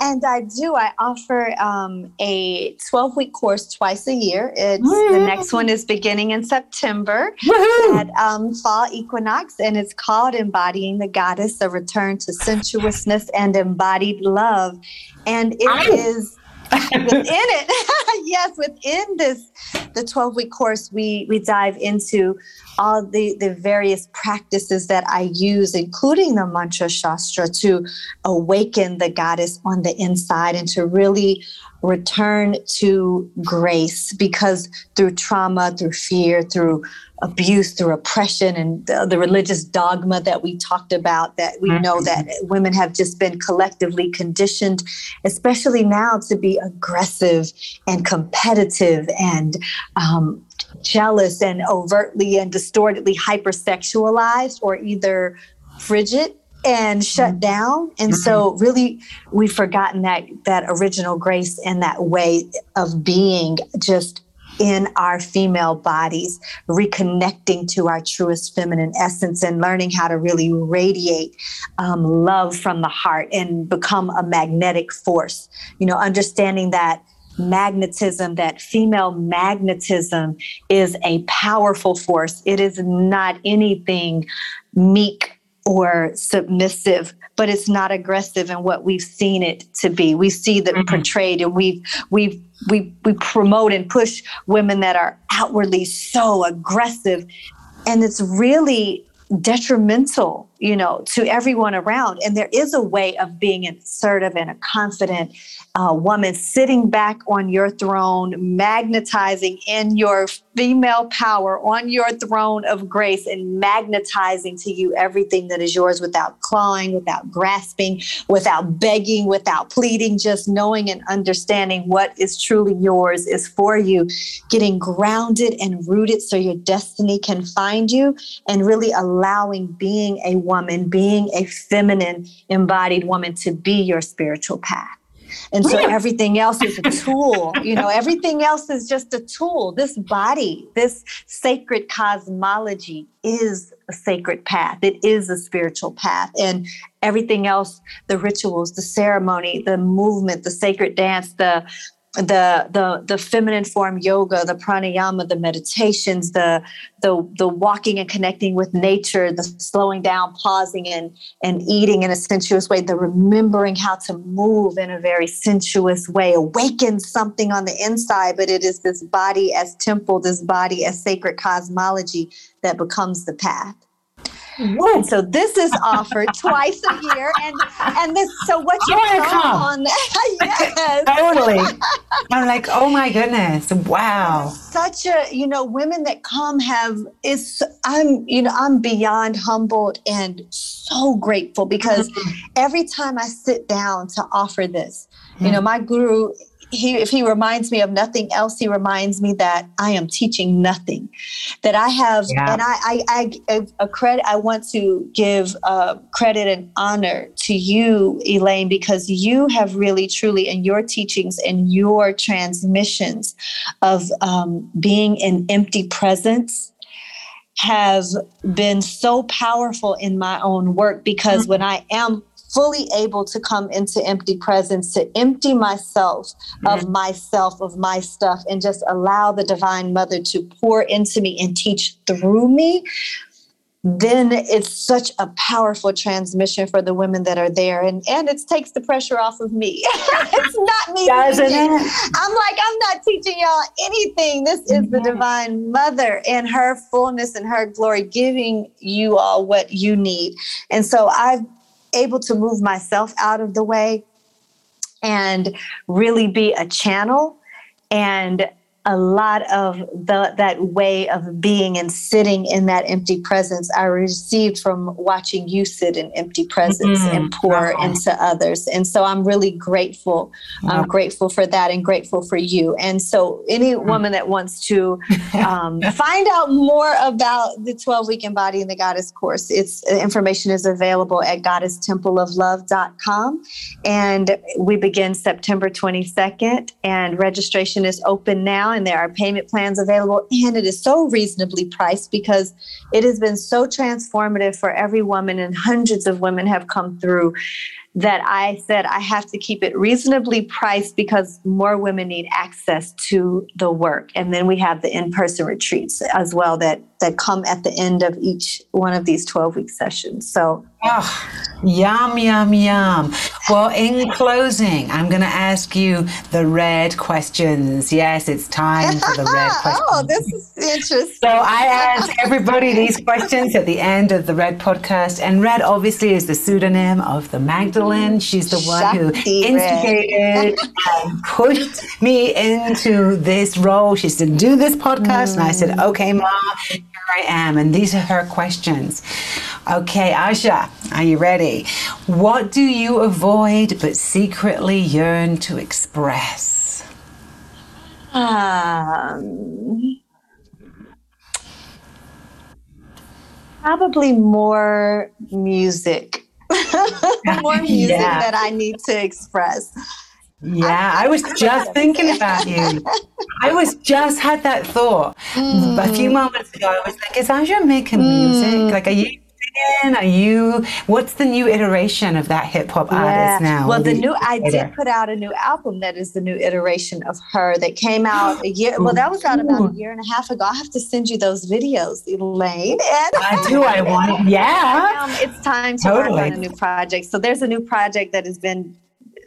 and I do. I offer um, a 12 week course twice a year. It's the next one is beginning in September Woo-hoo! at um, fall equinox, and it's called "Embodying the Goddess: A Return to Sensuousness and Embodied Love." And it is within it yes within this the 12 week course we we dive into all the the various practices that i use including the mantra shastra to awaken the goddess on the inside and to really return to grace because through trauma through fear through abuse through oppression and the, the, religious dogma that we talked about that we know that mm-hmm. women have just been collectively conditioned especially now to be aggressive and competitive and um, jealous and overtly and distortedly hypersexualized or either frigid and shut mm-hmm. down and mm-hmm. so really we've forgotten that that original grace and that way of being just in our female bodies, reconnecting to our truest feminine essence and learning how to really radiate um, love from the heart and become a magnetic force. You know, understanding that magnetism, that female magnetism is a powerful force. It is not anything meek or submissive but it's not aggressive in what we've seen it to be. We see that mm-hmm. portrayed, and we we we we promote and push women that are outwardly so aggressive, and it's really detrimental, you know, to everyone around. And there is a way of being assertive and a confident uh, woman sitting back on your throne, magnetizing in your female power on your throne of grace and magnetizing to you everything that is yours without clawing, without grasping, without begging, without pleading, just knowing and understanding what is truly yours is for you, getting grounded and rooted so your destiny can find you, and really allowing being a woman, being a feminine embodied woman to be your spiritual path. And so everything else is a tool. you know, everything else is just a tool. This body, this sacred cosmology is a sacred path. It is a spiritual path. And everything else, the rituals, the ceremony, the movement, the sacred dance, the the the the feminine form yoga the pranayama the meditations the the the walking and connecting with nature the slowing down pausing and and eating in a sensuous way the remembering how to move in a very sensuous way. Awakens something on the inside but it is this body as temple this body as sacred cosmology that becomes the path And so this is offered twice a year, and and this. So what you I come come. on that? yes. Totally. I'm like, oh my goodness. Wow. such a you know women that come have is i'm you know i'm beyond humbled and so grateful because mm-hmm. every time i sit down to offer this you know my guru he if he reminds me of nothing else he reminds me that i am teaching nothing that i have Yeah. and i i, I a credit i want to give uh, credit and honor to you elayne because you have really truly in your teachings and your transmissions of um, being in empty presence have been so powerful in my own work because when I am fully able to come into empty presence, to empty myself of myself, of my stuff, and just allow the Divine Mother to pour into me and teach through me, then it's such a powerful transmission for the women that are there. And, and it takes the pressure off of me. it's not me. Doesn't teaching. it? I'm like, I'm not teaching y'all anything. This is the Mhm. divine mother and her fullness and her glory giving you all what you need. And so I'm able to move myself out of the way and really be a channel. And a lot of the, that way of being and sitting in that empty presence I received from watching you sit in empty presence Mhm. and pour Oh. into others. And so I'm really grateful. I'm grateful for that and grateful for you. And so any woman that wants to um, find out more about the 12 week embodying the goddess course, it's information is available at goddesstempleoflove.com. And we begin September 22nd and registration is open now and there are payment plans available and it is so reasonably priced because it has been so transformative for every woman and hundreds of women have come through that I said I have to keep it reasonably priced because more women need access to the work. And then we have the in-person retreats as well that that come at the end of each one of these 12 week sessions. So Oh, yum, yum, yum. Well, in closing, I'm going to ask you the red questions. Yes, it's time for the red questions. oh, this is interesting. So I ask everybody these questions at the end of the Red podcast. And Red obviously is the pseudonym of the Magdalene. She's the one who Shakti instigated and pushed me into this role. She said, do this podcast. And I said, okay, Ma, here I am. And these are her questions. Okay, Aja, are you ready? What do you avoid but secretly yearn to express? Um, probably more music. More music Yeah. that I need to express. Yeah, I was just thinking about you. I was just had that thought a few mm. moments ago. I was like, "Is Aja making music? Mm. Like, are you singing? Are you? What's the new iteration of that hip hop artist now?" Well, the new I later. did put out a new album that is the new iteration of her that came out a year. Well, that was out about a year and a half ago. I have to send you those videos, Elayne. And I do. I want it. Yeah. um, it's time to work on a new project. So there's a new project that has been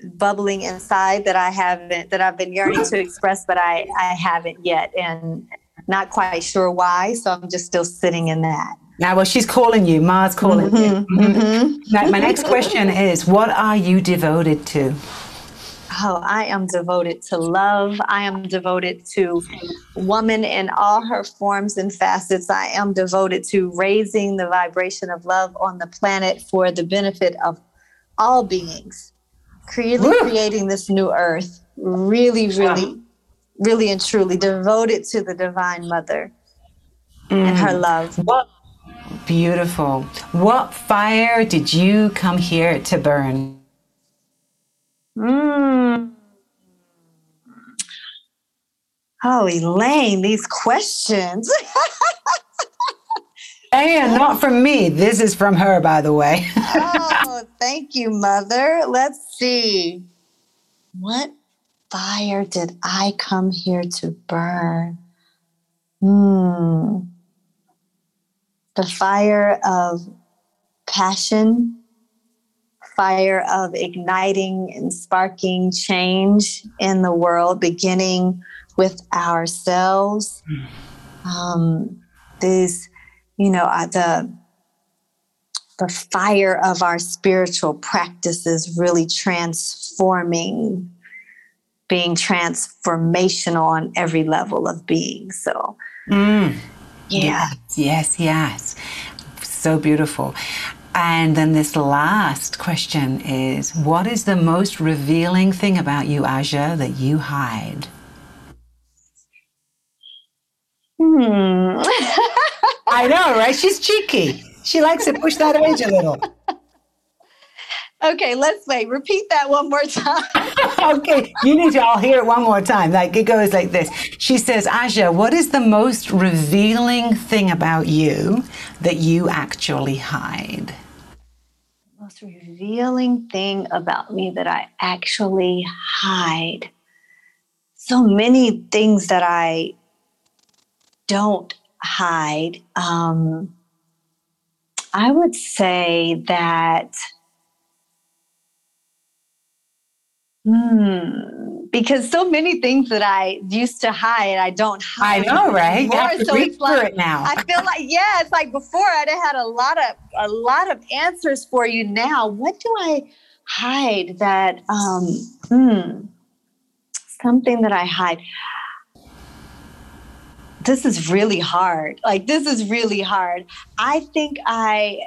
bubbling inside that I haven't that I've been yearning to express, but I I haven't yet, and not quite sure why. So I'm just still sitting in that. Now, well, she's calling you. Mars calling you. Mm-hmm. Mm-hmm. mm-hmm. Now, my next question is, what are you devoted to? Oh, I am devoted to love. I am devoted to woman in all her forms and facets. I am devoted to raising the vibration of love on the planet for the benefit of all beings. Really Woo. creating this new earth. Really, really, really and truly devoted to the Divine Mother and her mm. love. What beautiful. What fire did you come here to burn? Mm. Oh, Elayne, these questions. And not from me. This is from her, by the way. oh, thank you, Mother. Let's see. What fire did I come here to burn? Hmm. The fire of passion, fire of igniting and sparking change in the world, beginning with ourselves. Um, these, you know, the the fire of our spiritual practices really transforming, being transformational on every level of being. So, Mm. Yeah. Yes, yes, yes. So beautiful. And then this last question is What is the most revealing thing about you, Aja, that you hide? Hmm. I know, right? She's cheeky. She likes to push that edge a little. okay, let's wait. Repeat that one more time. okay, you need to all hear it one more time. Like it goes like this. She says, Aja, what is the most revealing thing about you that you actually hide? The most revealing thing about me that I actually hide. So many things that I don't hide. Um, I would say that, hmm, because so many things that I used to hide, I don't hide. I know, right? You have to So it's like- it now. I feel like yeah, it's like before I'd had a lot of a lot of answers for you. Now, what do I hide that um hmm, something that I hide? This is really hard. Like this is really hard. I think I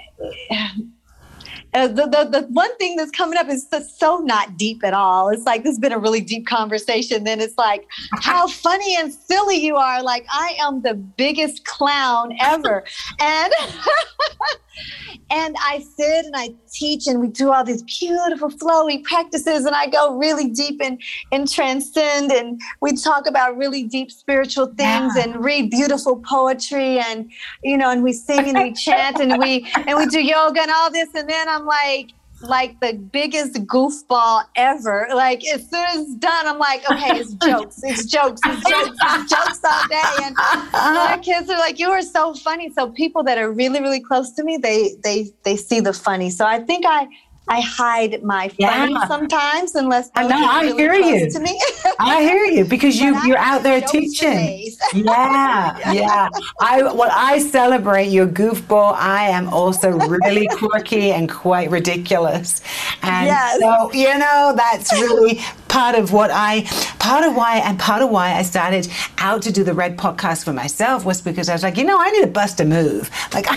uh, the, the, the one thing that's coming up is so not deep at all. It's like this has been a really deep conversation. Then it's like how funny and silly you are. Like I am the biggest clown ever, and and I sit and I teach and we do all these beautiful flowy practices, and I go really deep and and transcend, and we talk about really deep spiritual things Yeah. and read beautiful poetry, and you know, and we sing and we chant and we and we do yoga and all this, and then I'm like like the biggest goofball ever. Like as soon as it's done, I'm like, okay, it's jokes, it's jokes, it's jokes, it's jokes all day. And my kids are like, you are so funny. So people that are really, really close to me, they they they see the funny. So I think I I hide my Yeah. sometimes unless I know, I really hear you. to me. I hear you because you you're out there teaching. Yeah, yeah. I well, I celebrate your goofball. I am also really quirky and quite ridiculous, and Yes. so you know that's really part of what I, part of why, and part of why I started out to do the Red podcast for myself was because I was like, you know, I need to bust a move. Like I,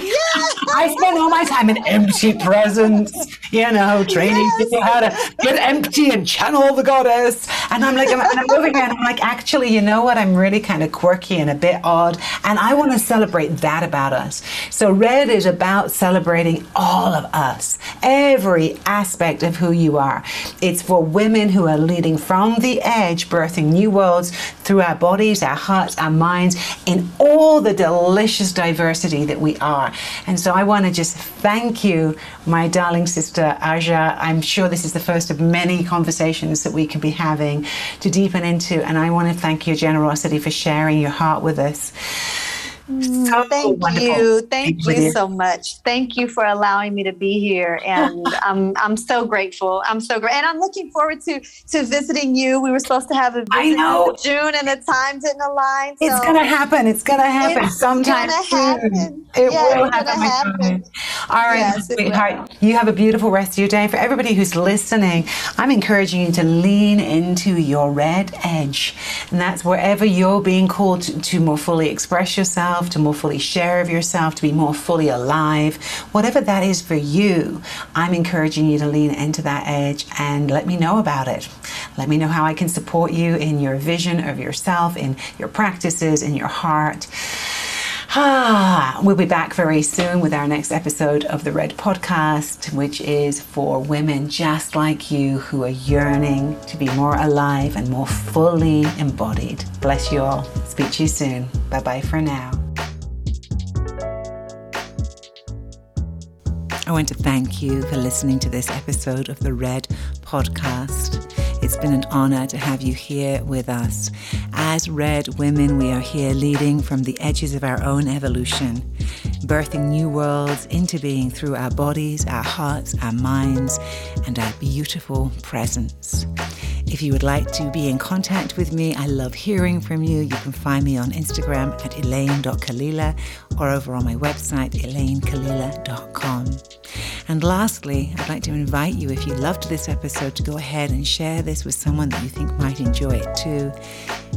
I spend all my time in empty presence, you know, training Yes. people how to get empty and channel the goddess. And I'm like, I'm, and I'm moving around. I'm like, actually, you know what? I'm really kind of quirky and a bit odd. And I want to celebrate that about us. So Red is about celebrating all of us, every aspect of who you are. It's for women who are leading from the edge, birthing new worlds through our bodies, our hearts, our minds, in all the delicious diversity that we are. And so I want to just thank you, my darling sister Aja. I'm sure this is the first of many conversations that we can be having to deepen into. And I want to thank your generosity for sharing your heart with us. So Thank wonderful you. to Thank you so much. Thank you for allowing me to be here. And I'm I'm so grateful. I'm so great. And I'm looking forward to to visiting you. We were supposed to have a visit I know. in June and the time didn't align. It's gonna happen. It's gonna happen It's sometime gonna soon. happen. It Yeah, will happen. happen. All right, Yes, sweetheart. You have a beautiful rest of your day. For everybody who's listening, I'm encouraging you to lean into your red edge, and that's wherever you're being called to, to more fully express yourself, to more fully share of yourself, to be more fully alive. Whatever that is for you, I'm encouraging you to lean into that edge and let me know about it. Let me know how I can support you in your vision of yourself, in your practices, in your heart. Ah, we'll be back very soon with our next episode of the Red Podcast, which is for women just like you who are yearning to be more alive and more fully embodied. Bless you all. Speak to you soon. Bye bye for now. Want to thank you for listening to this episode of the Red Podcast. It's been an honor to have you here with us. As Red women, we are here leading from the edges of our own evolution, birthing new worlds into being through our bodies, our hearts, our minds, and our beautiful presence. If you would like to be in contact with me, I love hearing from you. You can find me on Instagram at elayne.kalila or over on my website, elaynekalila.com. And lastly, I'd like to invite you, if you loved this episode, to go ahead and share this with someone that you think might enjoy it too.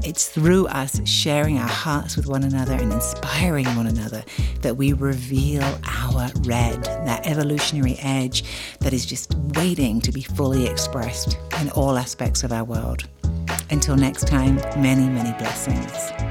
It's through us sharing our hearts with one another and inspiring one another that we reveal our red, that evolutionary edge that is just waiting to be fully expressed in all aspects of our world. Until next time, many, many blessings.